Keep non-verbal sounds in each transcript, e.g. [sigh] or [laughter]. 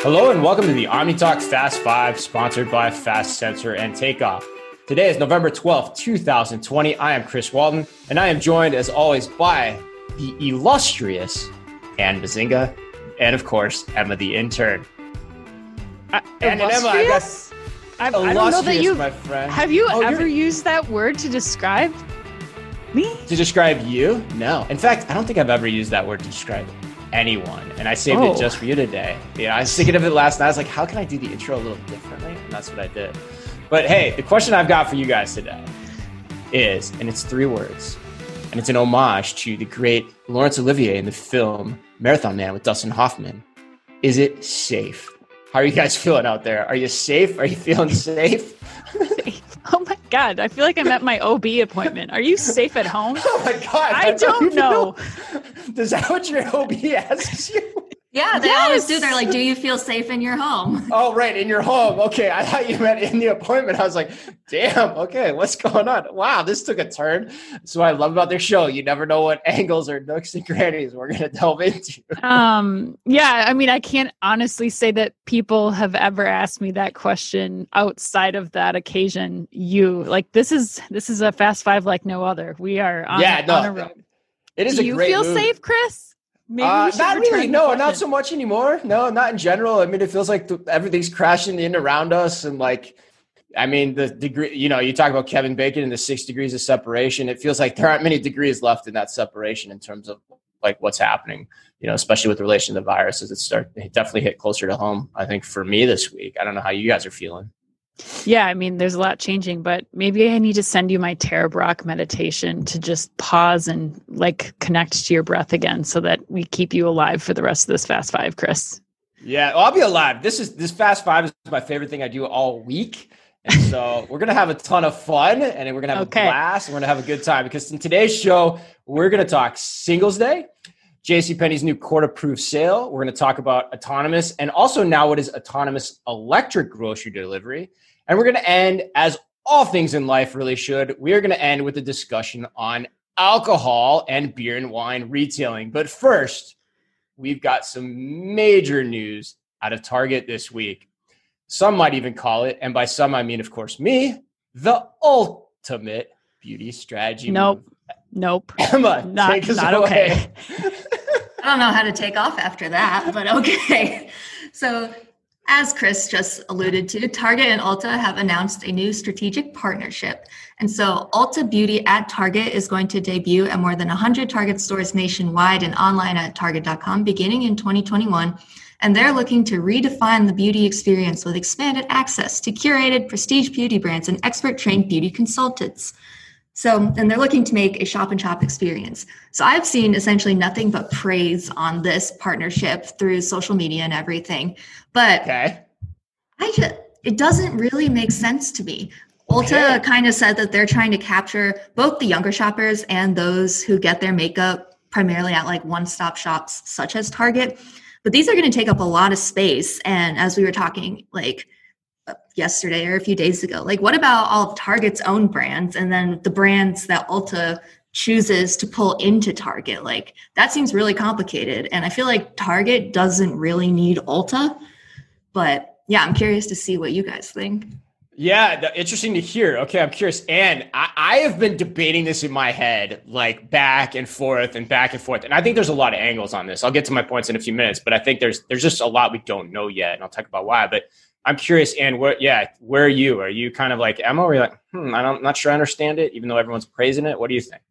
Hello and welcome to the OmniTalk Fast 5, sponsored by Fast Sensor and Takeoff. Today is November 12th, 2020. I am Chris Walton, and I am joined as always by the illustrious Anne Mezzenga, and of course, Emma the intern. Uh, and Emma, I guess I, I don't know that you my friend. Have you oh, ever used that word to describe me? To describe you? No. In fact, I don't think I've ever used that word to describe anyone. And I saved oh. it just for you today. Yeah, I was thinking of it last night. I was like, how can I do the intro a little differently? And that's what I did. But hey, the question I've got for you guys today is, and it's three words, and it's an homage to the great Laurence Olivier in the film Marathon Man with Dustin Hoffman. Is it safe? How are you guys [laughs] feeling out there? Are you safe? Are you feeling safe? [laughs] god, I feel like I'm at my [laughs] OB appointment. Are you safe at home? [laughs] Oh my god, I, I don't know. Is that what your OB asks you? Yeah, they yes. always do. They're like, "Do you feel safe in your home?" [laughs] Oh, right, in your home. Okay, I thought you meant in the appointment. I was like, "Damn, okay, what's going on?" Wow, this took a turn. So I love about their show. You never know what [laughs] angles or nooks and crannies we're gonna delve into. um, yeah, I mean, I can't honestly say that people have ever asked me that question outside of that occasion. You like this is this is a fast five like no other. We are on, yeah, no, on a road. It is. Do you feel move. safe, Chris? Maybe uh, not really. No, not so much anymore. No, not in general. I mean, it feels like the, everything's crashing in around us, and like, I mean, the degree. You know, you talk about Kevin Bacon and the six degrees of separation. It feels like there aren't many degrees left in that separation in terms of like what's happening. You know, especially with relation to the virus, as it start it definitely hit closer to home. I think for me this week. I don't know how you guys are feeling. Yeah, I mean, there's a lot changing, but maybe I need to send you my Tara Brach meditation to just pause and like connect to your breath again so that we keep you alive for the rest of this Fast Five, Chris. Yeah, well, I'll be alive. This is this Fast Five is my favorite thing I do all week. And so [laughs] we're gonna have a ton of fun and we're gonna have okay. a blast and we're gonna have a good time because in today's show, we're gonna talk Singles Day. JCPenney's new court approved sale. We're going to talk about autonomous and also now what is autonomous electric grocery delivery. And we're going to end, as all things in life really should, we are going to end with a discussion on alcohol and beer and wine retailing. But first, we've got some major news out of Target this week. Some might even call it, and by some I mean, of course, me, the ultimate beauty strategy. Nope. Move. Nope. Emma, not, not okay. [laughs] I don't know how to take off after that, but okay. [laughs] So as Chris just alluded to, Target and Ulta have announced a new strategic partnership. And so Ulta Beauty at Target is going to debut at more than 100 Target stores nationwide and online at target.com beginning in 2021. And they're looking to redefine the beauty experience with expanded access to curated prestige beauty brands and expert trained beauty consultants. So, and they're looking to make a shop and shop experience. So, I've seen essentially nothing but praise on this partnership through social media and everything. But okay. I just, it doesn't really make sense to me. Ulta okay. kind of said that they're trying to capture both the younger shoppers and those who get their makeup primarily at like one stop shops such as Target. But these are going to take up a lot of space. And as we were talking, like, yesterday or a few days ago. Like, what about all of Target's own brands and then the brands that Ulta chooses to pull into Target? Like, that seems really complicated. And I feel like Target doesn't really need Ulta. But yeah, I'm curious to see what you guys think. Yeah, interesting to hear. Okay, I'm curious. And I, I, have been debating this in my head, like back and forth and back and forth. And I think there's a lot of angles on this. I'll get to my points in a few minutes, but I think there's there's just a lot we don't know yet, and I'll talk about why. But I'm curious, and what? Yeah, where are you? Are you kind of like Emma? Or are you like, hmm, I'm not sure I understand it, even though everyone's praising it. What do you think?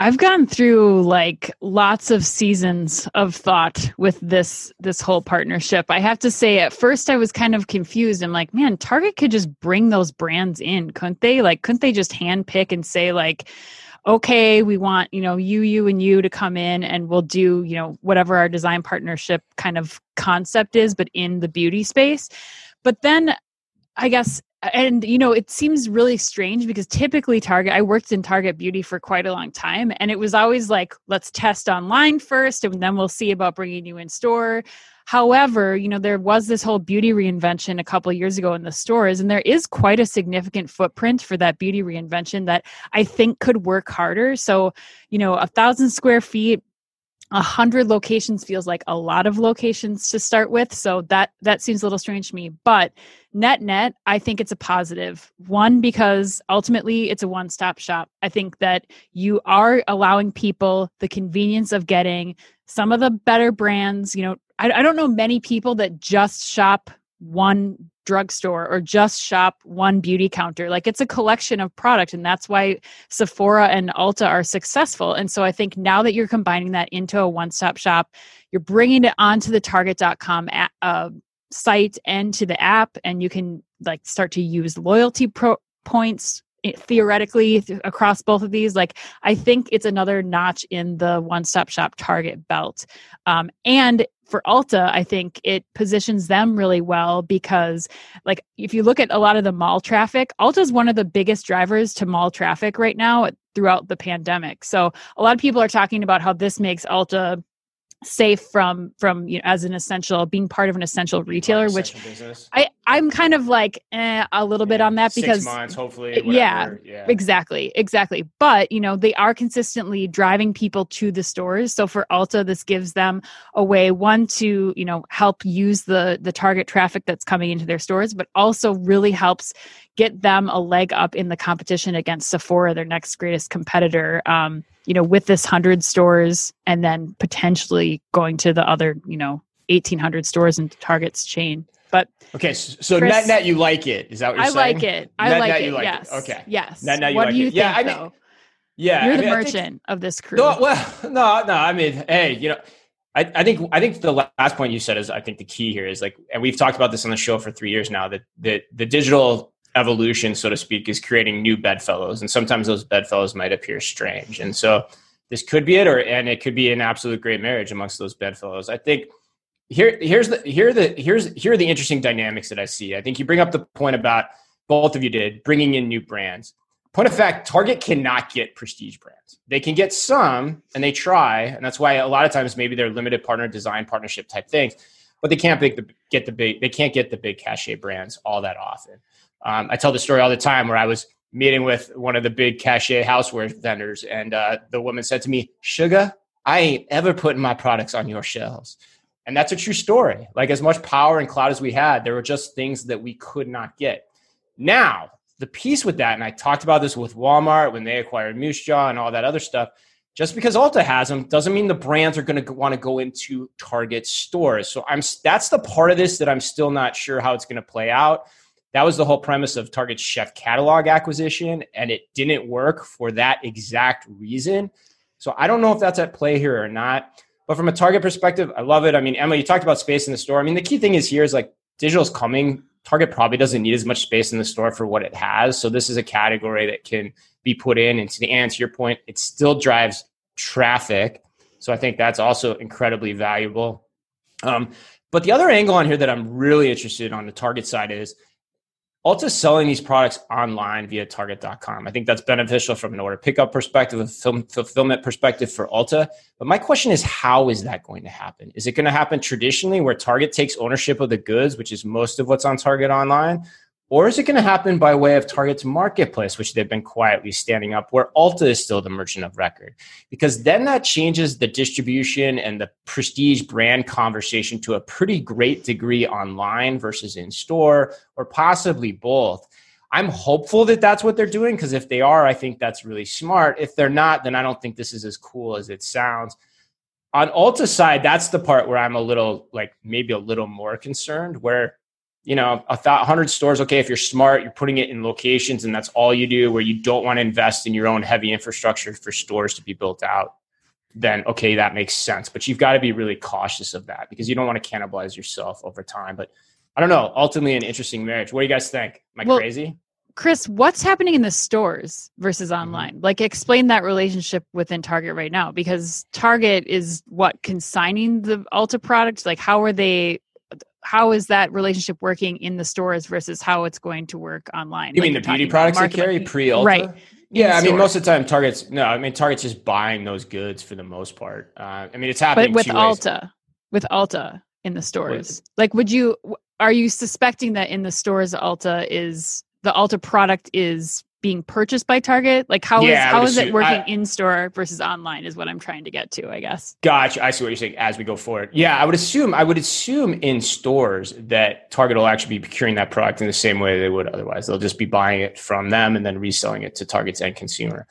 I've gone through like lots of seasons of thought with this this whole partnership. I have to say at first I was kind of confused. I'm like, man, Target could just bring those brands in, couldn't they? Like couldn't they just handpick and say like okay, we want, you know, you you and you to come in and we'll do, you know, whatever our design partnership kind of concept is but in the beauty space. But then I guess and you know it seems really strange because typically target i worked in target beauty for quite a long time and it was always like let's test online first and then we'll see about bringing you in store. However you know there was this whole beauty reinvention a couple years ago in the stores and there is quite a significant footprint for that beauty reinvention that i think could work harder. So you know a thousand square feet a hundred locations feels like a lot of locations to start with so that that seems a little strange to me but net net i think it's a positive. One because ultimately it's a one-stop shop. I think that you are allowing people the convenience of getting some of the better brands you know I, I don't know many people that just shop one drugstore or just shop one beauty counter. Like it's a collection of product, and that's why Sephora and Ulta are successful. And so I think now that you're combining that into a one stop shop, you're bringing it onto the Target.com app, uh, site and to the app, and you can like start to use loyalty pro- points eh, theoretically across both of these like i think it's another notch in the one-stop shop target belt um, and for Ulta, I think it positions them really well because, like, if you look at a lot of the mall traffic, Ulta is one of the biggest drivers to mall traffic right now throughout the pandemic. So, a lot of people are talking about how this makes Ulta safe from from you know as an essential being part of an essential retailer which i i'm kind of like eh, a little yeah, bit on that because months hopefully yeah, yeah. exactly exactly. But you know they are consistently driving people to the stores. So for ulta this gives them a way one to you know help use the the target traffic that's coming into their stores but also really helps get them a leg up in the competition against sephora their next greatest competitor um, you know, with this 100 stores and then potentially going to the other, you know, 1800 stores in Target's chain. But okay, so Chris, net net you like it? Is that what you're saying? I saying? like it. I net, like net it. Like yes. It. Okay. Yes. Net net you what like do you it. think? Yeah, I mean, though? yeah, you're I the mean, merchant think, of this crew. No, well, [laughs] no, no. I mean, hey, you know, I, I think I think the last point you said is I think the key here is like, and we've talked about this on the show for three years now that the the digital evolution, so to speak, is creating new bedfellows, and sometimes those bedfellows might appear strange, and so this could be it, or and it could be an absolute great marriage amongst those bedfellows. I think here here's the here the here's here are the interesting dynamics that I see. I think you bring up the point about both of you did bringing in new brands. Point of fact, Target cannot get prestige brands. They can get some, and they try, and that's why a lot of times maybe they're limited partner design partnership type things, but they can't the, get the big they can't get the big cachet brands all that often. Um, I tell the story all the time where I was meeting with one of the big cachet houseware vendors, and uh, the woman said to me, "Sugar, I ain't ever putting my products on your shelves." And that's a true story. Like as much power and cloud as we had, there were just things that we could not get. Now, the piece with that, and I talked about this with Walmart when they acquired Moosejaw and all that other stuff. Just because Ulta has them doesn't mean the brands are going to want to go into Target stores. So I'm that's the part of this that I'm still not sure how it's going to play out. That was the whole premise of Target's chef catalog acquisition, and it didn't work for that exact reason. So I don't know if that's at play here or not. But from a Target perspective, I love it. I mean, Emma, you talked about space in the store. I mean, the key thing is here is like digital's coming. Target probably doesn't need as much space in the store for what it has. So this is a category that can be put in. And to the answer your point, it still drives traffic. So I think that's also incredibly valuable. Um, but the other angle on here that I'm really interested on the Target side is Ulta selling these products online via Target.com. I think that's beneficial from an order pickup perspective, a fulfillment perspective for Ulta. But my question is, how is that going to happen? Is it going to happen traditionally where Target takes ownership of the goods, which is most of what's on Target online? Or is it going to happen by way of Target's marketplace, which they've been quietly standing up, where Ulta is still the merchant of record? Because then that changes the distribution and the prestige brand conversation to a pretty great degree online versus in store, or possibly both. I'm hopeful that that's what they're doing because if they are, I think that's really smart. If they're not, then I don't think this is as cool as it sounds. On Ulta side, that's the part where I'm a little like maybe a little more concerned, where you know, a th- hundred stores. Okay, if you're smart, you're putting it in locations, and that's all you do, where you don't want to invest in your own heavy infrastructure for stores to be built out. Then okay, that makes sense. But you've got to be really cautious of that because you don't want to cannibalize yourself over time. But I don't know. Ultimately, an interesting marriage. What do you guys think? Am I well, crazy? Chris, what's happening in the stores versus mm-hmm. online? Mm-hmm. Like, explain that relationship within Target right now because Target is what consigning the Ulta products. Like, how are they how is that relationship working in the stores versus how it's going to work online? You like mean the beauty products they carry pre Ulta? Right. Yeah, I mean, most of the time, Target's no. I mean, Target's just buying those goods for the most part. Uh, I mean, it's happening. But with Ulta, ways. with Ulta in the stores, like, would you? Are you suspecting that in the stores, Ulta is the Ulta product is being purchased by Target? Like how yeah, is, how is assume, it working I, in store versus online is what I'm trying to get to, I guess. Gotcha. I see what you're saying as we go forward. Yeah, I would assume I would assume in stores that Target will actually be procuring that product in the same way they would otherwise. They'll just be buying it from them and then reselling it to Target's end consumer.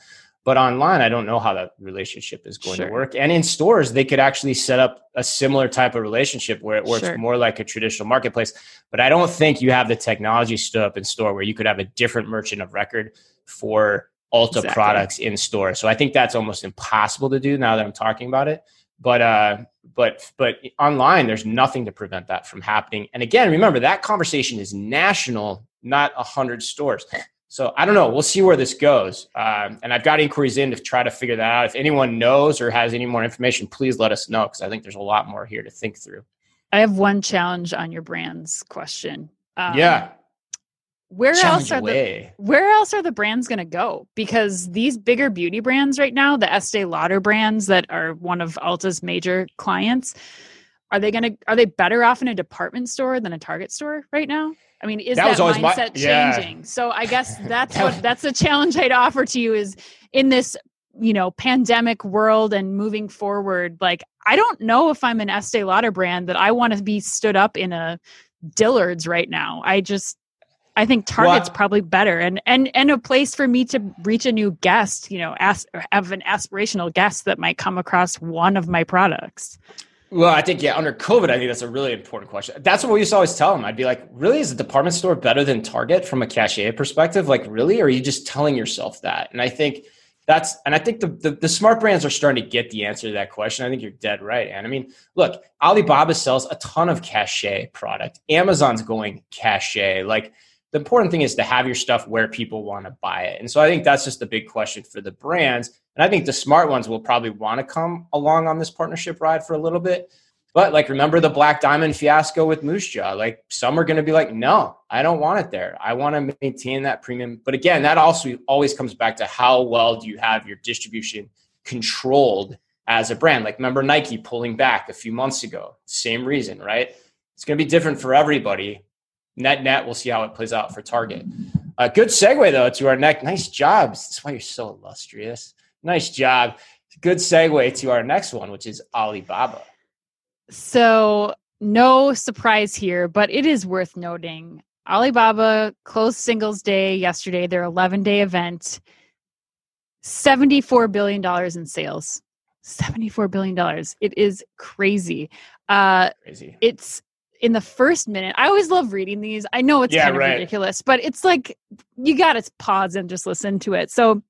But online, I don't know how that relationship is going sure. to work. And in stores, they could actually set up a similar type of relationship where it works sure. more like a traditional marketplace. But I don't think you have the technology stood up in store where you could have a different merchant of record for Ulta exactly. products in store. So I think that's almost impossible to do now that I'm talking about it. But uh, but but online, there's nothing to prevent that from happening. And again, remember that conversation is national, not a hundred stores. So I don't know. We'll see where this goes. Um, and I've got inquiries in to try to figure that out. If anyone knows or has any more information, please let us know because I think there's a lot more here to think through. I have one challenge on your brands question. Um, yeah. Where challenge else are away. the Where else are the brands going to go? Because these bigger beauty brands right now, the Estee Lauder brands that are one of Ulta's major clients, are they to are they better off in a department store than a Target store right now? I mean, is that, that mindset my, changing? So I guess [laughs] that's what that's the challenge I'd offer to you is in this, you know, pandemic world and moving forward, like I don't know if I'm an Estee Lauder brand that I want to be stood up in a Dillard's right now. I just I think Target's well, probably better and and and a place for me to reach a new guest, you know, ask have an aspirational guest that might come across one of my products. Well, I think yeah, under COVID, I think that's a really important question. That's what we used to always tell them. I'd be like, really, is a department store better than Target from a cachet perspective? Like, really? Are you just telling yourself that? And I think that's and I think the, the, the smart brands are starting to get the answer to that question. I think you're dead right. And I mean, look, Alibaba sells a ton of cachet product. Amazon's going cachet. Like the important thing is to have your stuff where people want to buy it. And so I think that's just the big question for the brands. And I think the smart ones will probably want to come along on this partnership ride for a little bit. But like, remember the Black Diamond fiasco with Moose Jaw? Like, some are going to be like, no, I don't want it there. I want to maintain that premium. But again, that also always comes back to how well do you have your distribution controlled as a brand? Like, remember Nike pulling back a few months ago? Same reason, right? It's going to be different for everybody. Net net, we'll see how it plays out for Target. Uh, good segue though to our next. Nice job. That's why you're so illustrious. Nice job. Good segue to our next one, which is Alibaba. So, no surprise here, but it is worth noting. Alibaba closed Singles Day yesterday, their 11 day event. $74 billion in sales. $74 billion. It is crazy. Uh, crazy. It's in the first minute. I always love reading these. I know it's yeah, kind of right. ridiculous, but it's like you got to pause and just listen to it. So,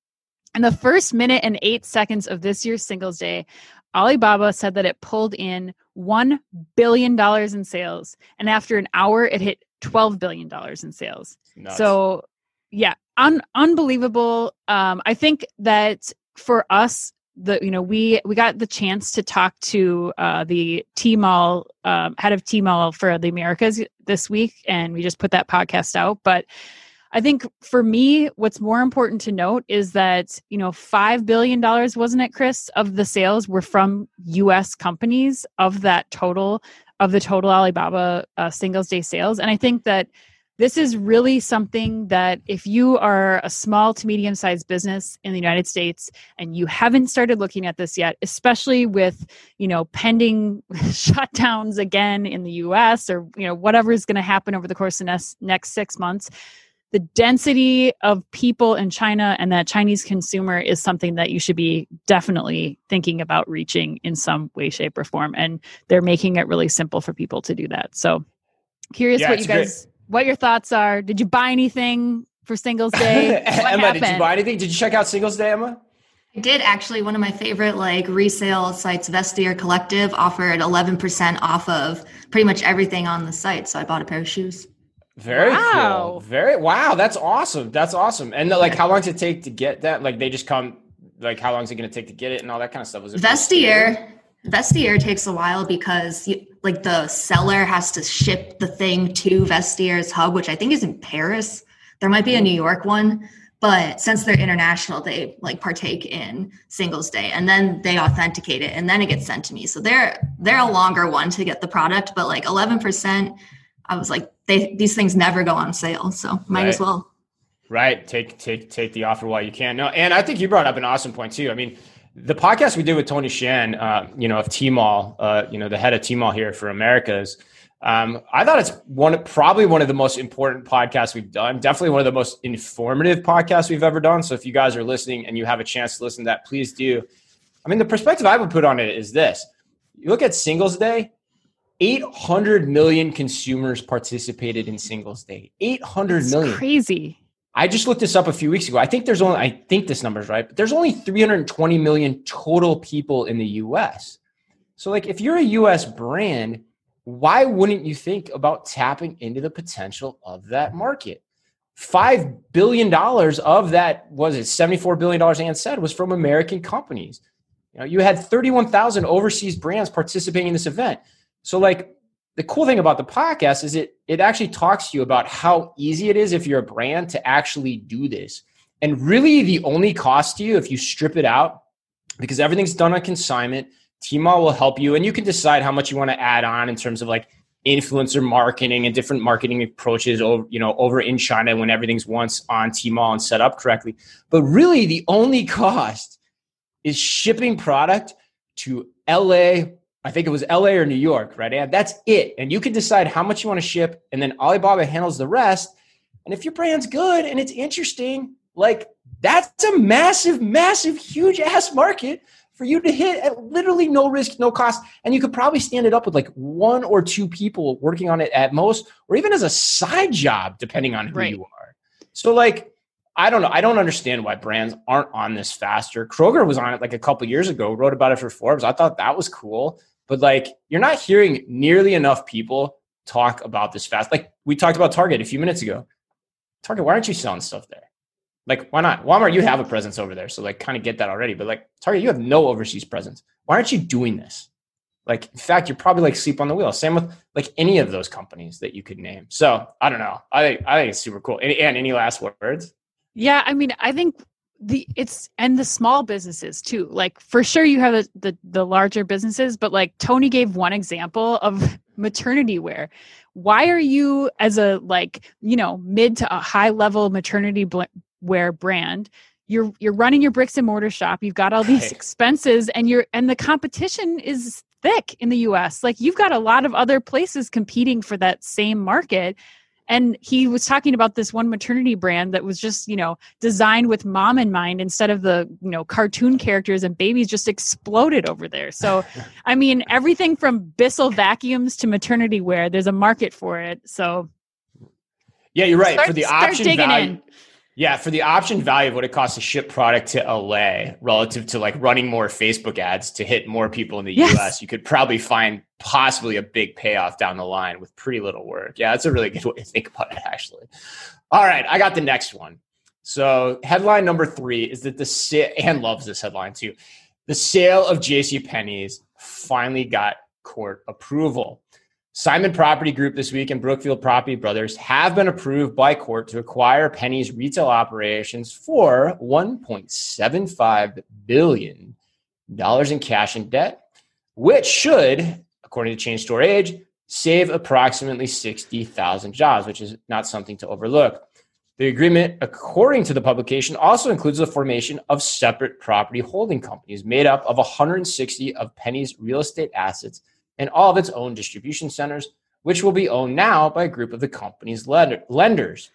in the first minute and eight seconds of this year's Singles Day, Alibaba said that it pulled in $1 billion in sales. And after an hour, it hit $12 billion in sales. Nuts. So, yeah, un- unbelievable. Um, I think that for us, the you know we we got the chance to talk to uh, the Tmall um, head of Tmall for the Americas this week, and we just put that podcast out. But I think for me, what's more important to note is that you know five billion dollars wasn't it, Chris, of the sales were from U.S. companies of that total of the total Alibaba uh, Singles Day sales, and I think that this is really something that if you are a small to medium sized business in the United States and you haven't started looking at this yet, especially with, you know, pending [laughs] shutdowns again in the US or, you know, whatever is going to happen over the course of next, next six months, the density of people in China and that Chinese consumer is something that you should be definitely thinking about reaching in some way, shape, or form. And they're making it really simple for people to do that. So curious yeah, what you guys great what your thoughts are. Did you buy anything for Singles Day? [laughs] Emma, happened? did you buy anything? Did you check out Singles Day, Emma? I did actually. One of my favorite like resale sites, Vestiaire Collective, offered 11% off of pretty much everything on the site. So I bought a pair of shoes. Very wow. cool. Very wow. That's awesome. That's awesome. And like, how long does it take to get that? Like, they just come. Like, how long is it going to take to get it and all that kind of stuff? Was it Vestiaire? Vestiaire takes a while because you, like the seller has to ship the thing to Vestiaire's hub, which I think is in Paris. There might be a New York one, but since they're international, they like partake in Singles Day, and then they authenticate it, and then it gets sent to me. So they're they're a longer one to get the product, but like eleven percent, I was like, they these things never go on sale, so might right. as well. Right. Take take take the offer while you can. No, and I think you brought up an awesome point too. I mean, the podcast we did with Tony Shan, uh, you know, of Tmall, uh, you know, the head of Tmall here for Americas. Um, I thought it's one, probably one of the most important podcasts we've done. Definitely one of the most informative podcasts we've ever done. So if you guys are listening and you have a chance to listen to that, please do. I mean, the perspective I would put on it is this: you look at Singles Day. 800 million consumers participated in Singles Day. Eight hundred million. Crazy. I just looked this up a few weeks ago. I think there's only, I think this number is right, but there's only 320 million total people in the US. So, like, if you're a US brand, why wouldn't you think about tapping into the potential of that market? $5 billion of that, was it $74 billion, Ann said, was from American companies. You know, you had 31,000 overseas brands participating in this event. So, like, the cool thing about the podcast is it it actually talks to you about how easy it is if you're a brand to actually do this. And really the only cost to you if you strip it out because everything's done on consignment, Tmall will help you and you can decide how much you want to add on in terms of like influencer marketing and different marketing approaches over you know over in China when everything's once on Tmall and set up correctly. But really the only cost is shipping product to LA I think it was LA or New York, right? And that's it. And you can decide how much you want to ship, and then Alibaba handles the rest. And if your brand's good and it's interesting, like that's a massive, massive, huge ass market for you to hit at literally no risk, no cost. And you could probably stand it up with like one or two people working on it at most, or even as a side job, depending on who right. you are. So, like, I don't know. I don't understand why brands aren't on this faster. Kroger was on it like a couple years ago, wrote about it for Forbes. I thought that was cool. But like, you're not hearing nearly enough people talk about this fast. Like we talked about Target a few minutes ago. Target, why aren't you selling stuff there? Like, why not? Walmart, you have a presence over there. So like kind of get that already. But like Target, you have no overseas presence. Why aren't you doing this? Like, in fact, you're probably like sleep on the wheel. Same with like any of those companies that you could name. So I don't know. I think I think it's super cool. And, and any last words? Yeah, I mean, I think the it's and the small businesses too. Like for sure you have the, the the larger businesses, but like Tony gave one example of [laughs] maternity wear. Why are you as a like, you know, mid to a high level maternity bl- wear brand you're you're running your bricks and mortar shop you've got all these right. expenses and you're and the competition is thick in the US like you've got a lot of other places competing for that same market and he was talking about this one maternity brand that was just you know designed with mom in mind instead of the you know cartoon characters and babies just exploded over there. So [laughs] i mean everything from bissell vacuums to maternity wear there's a market for it. So yeah you're right. Start, for the option value in. Yeah, for the option value of what it costs to ship product to LA relative to like running more Facebook ads to hit more people in the yes. US, you could probably find possibly a big payoff down the line with pretty little work. Yeah, that's a really good way to think about it, actually. All right, I got the next one. So, headline number three is that the sale, and loves this headline too. The sale of JC Penney's finally got court approval. Simon Property Group this week and Brookfield Property Brothers have been approved by court to acquire Penney's retail operations for $1.75 billion in cash and debt, which should, according to Chain Store Age, save approximately 60,000 jobs, which is not something to overlook. The agreement, according to the publication, also includes the formation of separate property holding companies made up of 160 of Penney's real estate assets and all of its own distribution centers, which will be owned now by a group of the company's lenders.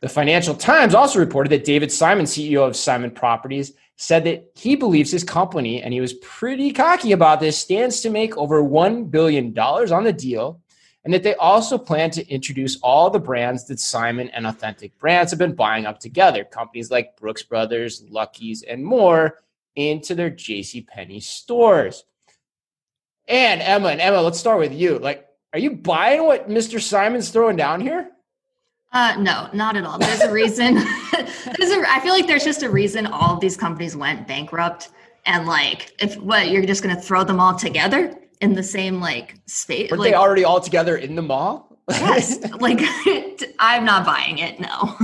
The Financial Times also reported that David Simon, CEO of Simon Properties, said that he believes his company, and he was pretty cocky about this, stands to make over $1 billion on the deal, and that they also plan to introduce all the brands that Simon and Authentic Brands have been buying up together, companies like Brooks Brothers, Lucky's, and more, into their JCPenney stores. And Emma and Emma, let's start with you. Like, are you buying what Mr. Simon's throwing down here? Uh, no, not at all. There's a reason. [laughs] there's a, I feel like there's just a reason all of these companies went bankrupt. And like, if what you're just going to throw them all together in the same like space? Were like, they already all together in the mall? yes. [laughs] Like, [laughs] I'm not buying it. No.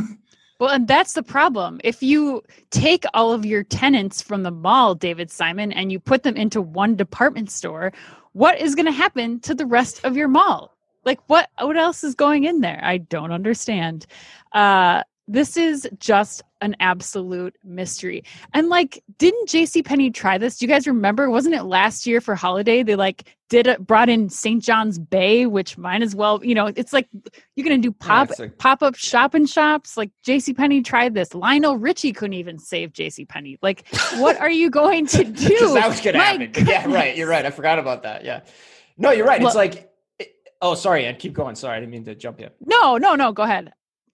Well, and that's the problem. If you take all of your tenants from the mall, David Simon, and you put them into one department store, what is going to happen to the rest of your mall? Like what what else is going in there? I don't understand. Uh this is just an absolute mystery. And like, didn't J.C. Penney try this? Do you guys remember? Wasn't it last year for holiday? They like did it, brought in St. John's Bay, which might as well, you know, it's like you're gonna do pop yeah, like, pop up shop and shops. Like J.C. Penney tried this. Lionel Richie couldn't even save J.C. Penney. Like, what are you going to [laughs] do? that was gonna My happen. [laughs] Goodness. Yeah, right. You're right. I forgot about that. Yeah. No, you're right. Well, it's like. Oh, sorry, and keep going. Sorry, I didn't mean to jump in. No, no, no. Go ahead.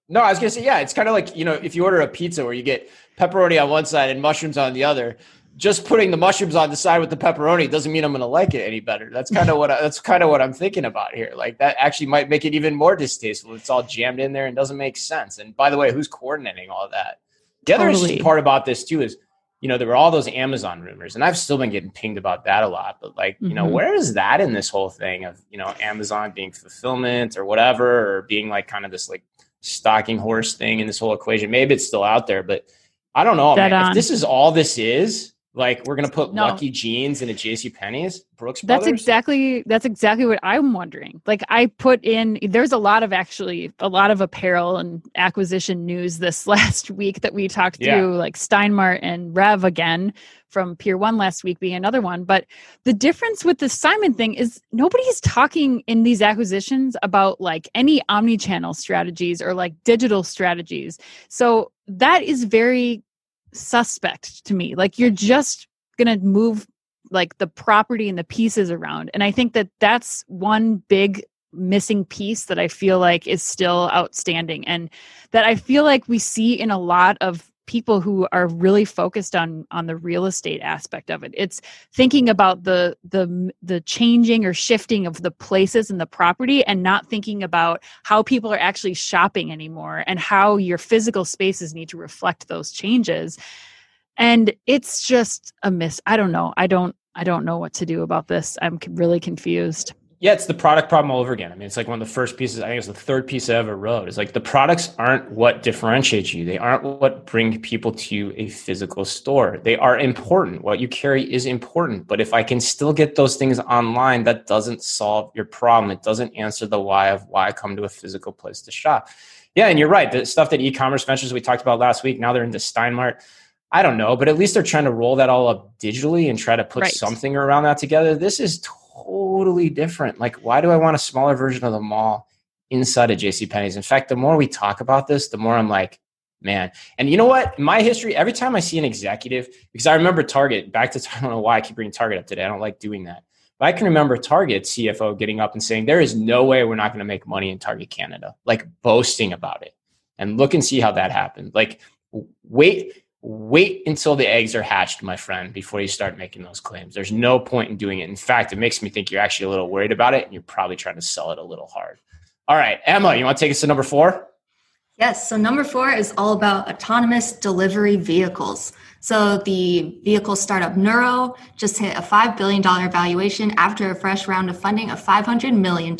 No, I was gonna say, yeah, it's kind of like you know, if you order a pizza where you get pepperoni on one side and mushrooms on the other, just putting the mushrooms on the side with the pepperoni doesn't mean I'm gonna like it any better. That's kind of what I, that's kind of what I'm thinking about here. Like that actually might make it even more distasteful. It's all jammed in there and doesn't make sense. And by the way, who's coordinating all that? The other interesting part about this too is, you know, there were all those Amazon rumors, and I've still been getting pinged about that a lot. But like, you know, mm-hmm. where is that in this whole thing of you know Amazon being fulfillment or whatever, or being like kind of this like stalking horse thing in this whole equation. Maybe it's still out there, but I don't know. Man. If this is all this is, like we're gonna put no. Lucky Jeans into J.C. Penney's, Brooks Brothers. That's exactly that's exactly what I'm wondering. Like I put in, there's a lot of actually a lot of apparel and acquisition news this [laughs] last week that we talked yeah. through, like Steinmart and Rev again from Pier One last week being another one. But the difference with the Simon thing is nobody's talking in these acquisitions about like any omni-channel strategies or like digital strategies. So that is very suspect to me. Like you're just going to move like the property and the pieces around. And I think that that's one big missing piece that I feel like is still outstanding and that I feel like we see in a lot of people who are really focused on on the real estate aspect of it. It's thinking about the the the changing or shifting of the places and the property and not thinking about how people are actually shopping anymore and how your physical spaces need to reflect those changes. And it's just a miss i don't know. I don't i don't know what to do about this. I'm really confused yeah, it's the product problem all over again. I mean, it's like one of the first pieces. I think it's the third piece I ever wrote. It's like the products aren't what differentiates you. They aren't what bring people to a physical store. They are important. What you carry is important. But if I can still get those things online, that doesn't solve your problem. It doesn't answer the why of why I come to a physical place to shop. Yeah, and you're right. The stuff that e-commerce ventures we talked about last week. Now they're into Steinmart. I don't know, but at least they're trying to roll that all up digitally and try to put right. something around that together. This is totally different. Like, why do I want a smaller version of the mall inside of JC Penney's? In fact, the more we talk about this, the more I'm like, man. And you know what? my history, every time I see an executive, because I remember Target, back to [laughs] I don't know why I keep bringing Target up today. I don't like doing that. But I can remember Target CFO getting up and saying, There is no way we're not going to make money in Target Canada, like boasting about it. And look and see how that happened. Like, wait, wait until the eggs are hatched, my friend, before you start making those claims. There's no point in doing it. In fact, it makes me think you're actually a little worried about it and you're probably trying to sell it a little hard. All right, Emma, you want to take us to number four? Yes. So, number four is all about autonomous delivery vehicles. So the vehicle startup Nuro just hit a $5 billion valuation after a fresh round of funding of $500 million.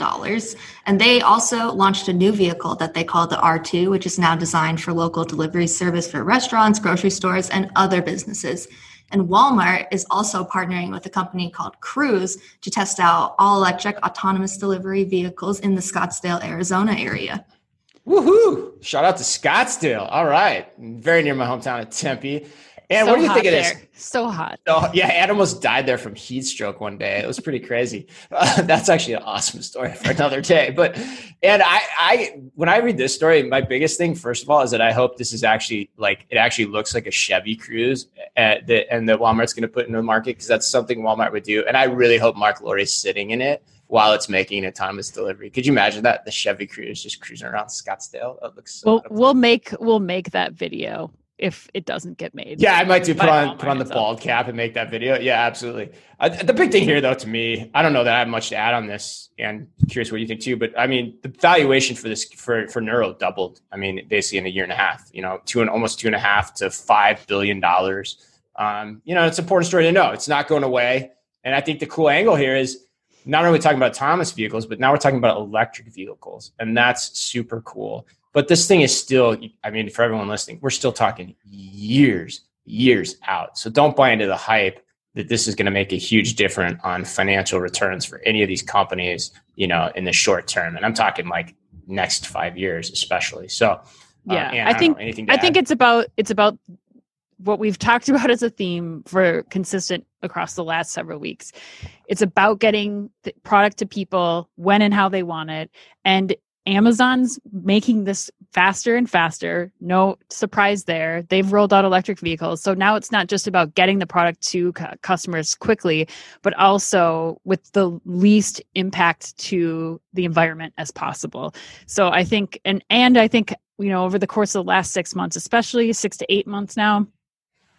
And they also launched a new vehicle that they call the R2, which is now designed for local delivery service for restaurants, grocery stores, and other businesses. And Walmart is also partnering with a company called Cruise to test out all electric autonomous delivery vehicles in the Scottsdale, Arizona area. Woohoo! Shout out to Scottsdale. All right. Very near my hometown of Tempe. And so what do you think of this? So hot. Oh, yeah, Ed almost died there from heat stroke one day. It was pretty crazy. [laughs] Uh, that's actually an awesome story for another day. But and I, I when I read this story, my biggest thing, first of all, is that I hope this is actually like it actually looks like a Chevy Cruze at the, and that Walmart's going to put into the market because that's something Walmart would do. And I really hope Mark is sitting in it while it's making an autonomous delivery. Could you imagine that the Chevy Cruze just cruising around Scottsdale? It looks so. Well, we'll make we'll make that video if it doesn't get made. Yeah, I might do put on put on the bald cap and make that video. Yeah, absolutely. Uh, the big thing here, though, to me, I don't know that I have much to add on this, and curious what you think too. But I mean, the valuation for this for for Nuro doubled. I mean, basically in a year and a half. You know, two and almost two and a half to five billion dollars. Um, you know, it's an important story to know. It's not going away, and I think the cool angle here is not only talking about autonomous vehicles, but now we're talking about electric vehicles, and that's super cool. But this thing is still, I mean, for everyone listening, we're still talking years, years out. So don't buy into the hype that this is going to make a huge difference on financial returns for any of these companies, you know, in the short term. And I'm talking like next five years, especially. So Yeah, uh, I, I think I add? think it's about it's about what we've [laughs] talked about as a theme for consistent across the last several weeks. It's about getting the product to people when and how they want it. And Amazon's making this faster and faster. No surprise there. They've rolled out electric vehicles. So now it's not just about getting the product to customers quickly, but also with the least impact to the environment as possible. So I think and and I think you know over the course of the last 6 months, especially 6 to 8 months now,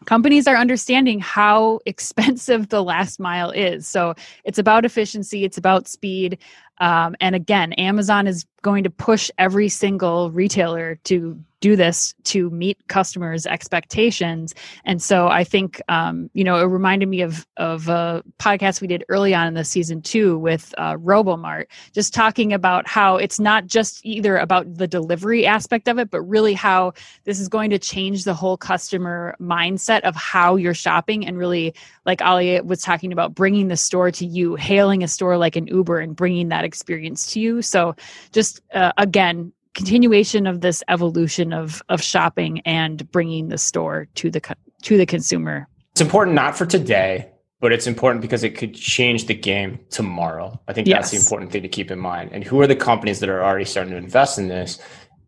companies are understanding how [laughs] expensive the last mile is. So it's about efficiency, it's about speed. Um, and again, Amazon is going to push every single retailer to do this to meet customers' expectations. And so I think, um, you know, it reminded me of of a podcast we did early on in the season two with uh, Robomart, just talking about how it's not just either about the delivery aspect of it, but really how this is going to change the whole customer mindset of how you're shopping and really, like Ali was talking about, bringing the store to you, hailing a store like an Uber and bringing that experience to you. So just uh, again, continuation of this evolution of of shopping and bringing the store to the to the consumer. It's important not for today, but it's important because it could change the game tomorrow. I think yes. that's the important thing to keep in mind. And who are the companies that are already starting to invest in this?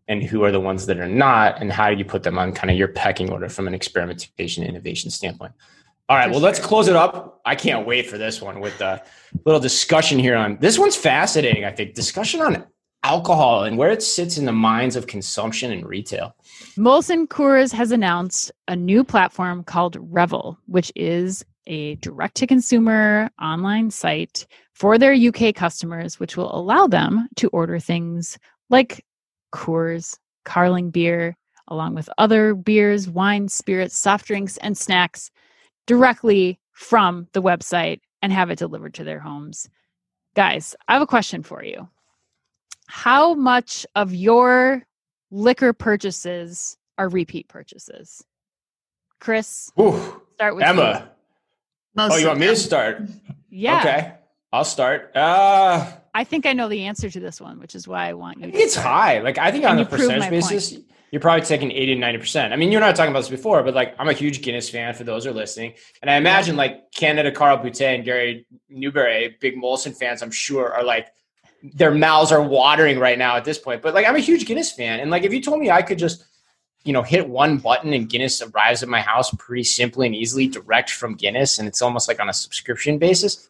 And who are the ones that are not? And how do you put them on kind of your pecking order from an experimentation innovation standpoint? All right, well, let's close it up. I can't wait for this one with a little discussion here on this one's fascinating. I think discussion on alcohol and where it sits in the minds of consumption and retail. Molson Coors has announced a new platform called Revl, which is a direct to consumer online site for their UK customers, which will allow them to order things like Coors, Carling beer, along with other beers, wines, spirits, soft drinks, and snacks directly from the website and have it delivered to their homes. Guys, I have a question for you. How much of your liquor purchases are repeat purchases? Chris, Ooh, start with Emma. You. oh, you want me to start? Yeah. Okay. I'll start. Uh I think I know the answer to this one, which is why I want you. it's high. Like I think on a percentage basis, point you're probably taking 80 to 90%. I mean, you're not talking about this before, but like I'm a huge Guinness fan for those who are listening. And I imagine like Canada Carl Boutet and Gary Newberry, big Molson fans, I'm sure are like their mouths are watering right now at this point. But like I'm a huge Guinness fan. And like if you told me I could just, you know, hit one button and Guinness arrives at my house pretty simply and easily direct from Guinness and it's almost like on a subscription basis,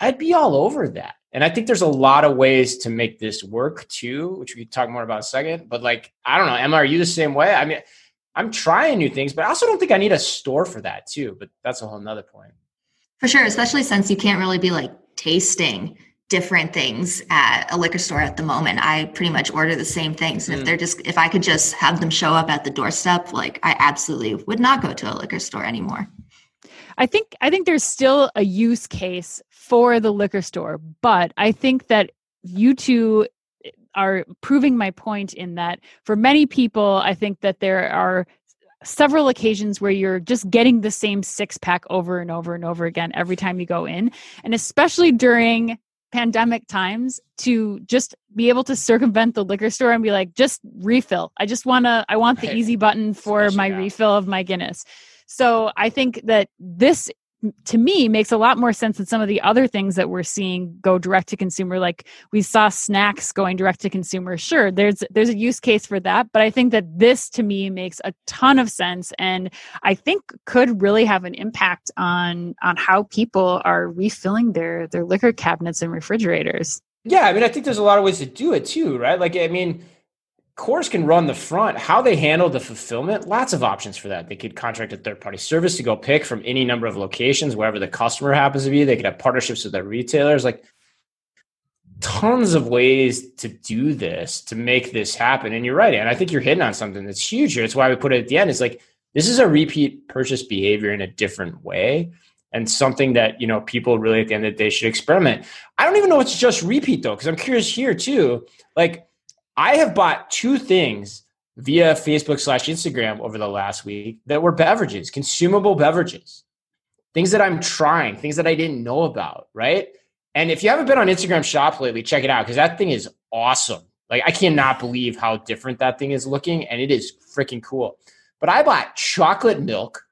I'd be all over that. And I think there's a lot of ways to make this work too, which we can talk more about in a second. But like, I don't know, Emma, are you the same way? I mean, I'm trying new things, but I also don't think I need a store for that too. But that's a whole nother point. For sure, especially since you can't really be like tasting different things at a liquor store at the moment. I pretty much order the same things. And mm. if they're just if I could just have them show up at the doorstep, like I absolutely would not go to a liquor store anymore. I think I think there's still a use case for the liquor store, but I think that you two eh, are proving my point in that for many people, I think that there are several occasions where you're just getting the same six pack over and over and over again every time you go in. And especially during pandemic times to just be able to circumvent the liquor store and be like just refill i just want to i want the easy button for Especially my now. refill of my guinness so I think that this to me makes a lot more sense than some of the other things that we're seeing go direct to consumer like we saw snacks going direct to consumer. Sure there's there's a use case for that but i think that this to me makes a ton of sense and i think could really have an impact on on how people are refilling their their liquor cabinets and refrigerators. Yeah i mean i think there's a lot of ways to do it too right? Like i mean Coors can run the front. How they handle the fulfillment, lots of options for that. They could contract a third party service to go pick from any number of locations, wherever the customer happens to be. They could have partnerships with their retailers. Like tons of ways to do this to make this happen. And you're right. And I think you're hitting on something that's huge here. It's why we put it at the end. It's like this is a repeat purchase behavior in a different way and something that you know people really at the end of the day should experiment. I don't even know it's just repeat though, because I'm curious here too. Like I have bought two things via Facebook slash Instagram over the last week that were beverages, consumable beverages, things that I'm trying, things that I didn't know about, right? And if you haven't been on Instagram Shop lately, check it out because that thing is awesome. Like I cannot believe how different that thing is looking, and it is freaking cool. But I bought chocolate milk,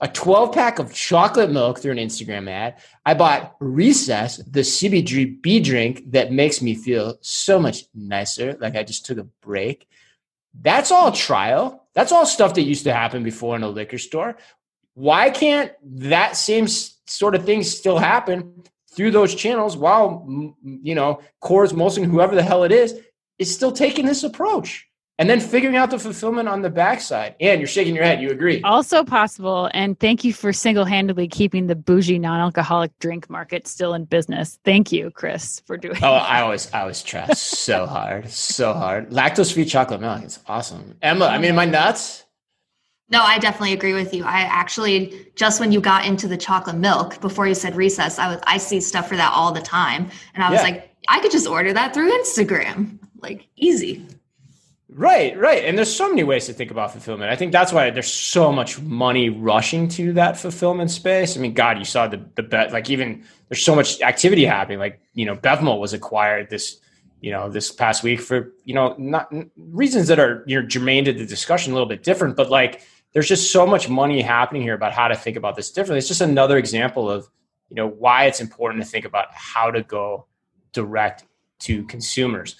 a 12 pack of chocolate milk through an Instagram ad. I bought Recess, the CBD drink that makes me feel so much nicer, like I just took a break. That's all trial. That's all stuff that used to happen before in a liquor store. Why can't that same sort of thing still happen through those channels while you know Coors, Molson, whoever the hell it is, is still taking this approach? And then figuring out the fulfillment on the backside. And you're shaking your head. You agree? Also possible. And thank you for single handedly keeping the bougie non alcoholic drink market still in business. Thank you, Chris, for doing. Oh, I always, I always try so [laughs] hard, so hard. Lactose free chocolate milk. It's awesome. Emma, I mean, am I nuts? No, I definitely agree with you. I actually just when you got into the chocolate milk before you said recess, I was I see stuff for that all the time, and I was yeah. like, I could just order that through Instagram, like easy. Right, right. And there's so many ways to think about fulfillment. I think that's why there's so much money rushing to that fulfillment space. I mean, God, you saw the the bet like even there's so much activity happening. Like, you know, Bevmo was acquired this, you know, this past week for, you know, not reasons that are, you know, germane to the discussion a little bit different, but like there's just so much money happening here about how to think about this differently. It's just another example of, you know, why it's important to think about how to go direct to consumers.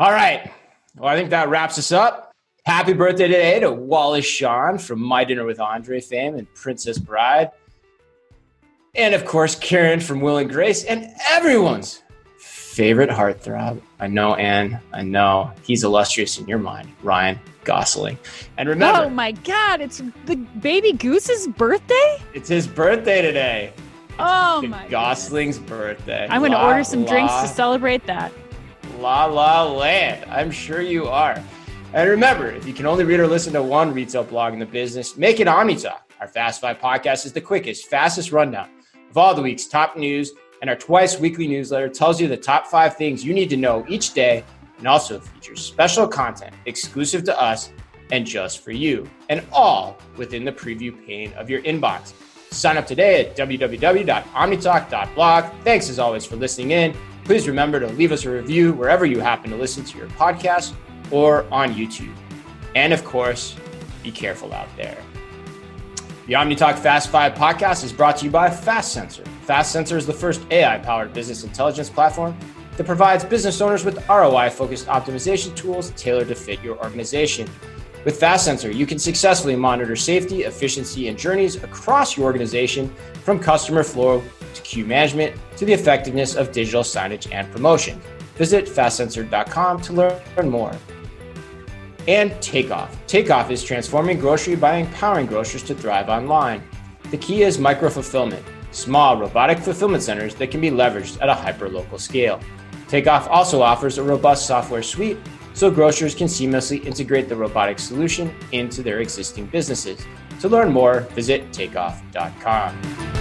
All right. Well, I think that wraps us up. Happy birthday today to Wallace Shawn from My Dinner with Andre fame and Princess Bride. And of course, Karen from Will and Grace and everyone's favorite heartthrob. I know, Anne. I know he's illustrious in your mind, Ryan Gosling. And remember, oh my God, it's the baby goose's birthday. It's his birthday today. Oh my Gosling's goodness. birthday. I'm going to order some la, drinks to celebrate that. La La Land. I'm sure you are. And remember, if you can only read or listen to one retail blog in the business, make it OmniTalk. Our Fast Five podcast is the quickest, fastest rundown of all the week's top news, and our twice weekly newsletter tells you the top five things you need to know each day and also features special content exclusive to us and just for you, and all within the preview pane of your inbox. Sign up today at www.omnitalk.blog. Thanks as always for listening in. Please remember to leave us a review wherever you happen to listen to your podcast or on YouTube. And of course, be careful out there. The OmniTalk Fast 5 podcast is brought to you by FastSensor. Fast Sensor is the first AI powered business intelligence platform that provides business owners with ROI focused optimization tools tailored to fit your organization. With FastSensor, you can successfully monitor safety, efficiency, and journeys across your organization from customer flow to queue management to the effectiveness of digital signage and promotion. Visit fastsensor.com to learn more. And Takeoff. Takeoff is transforming grocery by empowering grocers to thrive online. The key is micro fulfillment, small robotic fulfillment centers that can be leveraged at a hyper-local scale. Takeoff also offers a robust software suite so grocers can seamlessly integrate the robotic solution into their existing businesses. To learn more, visit takeoff.com.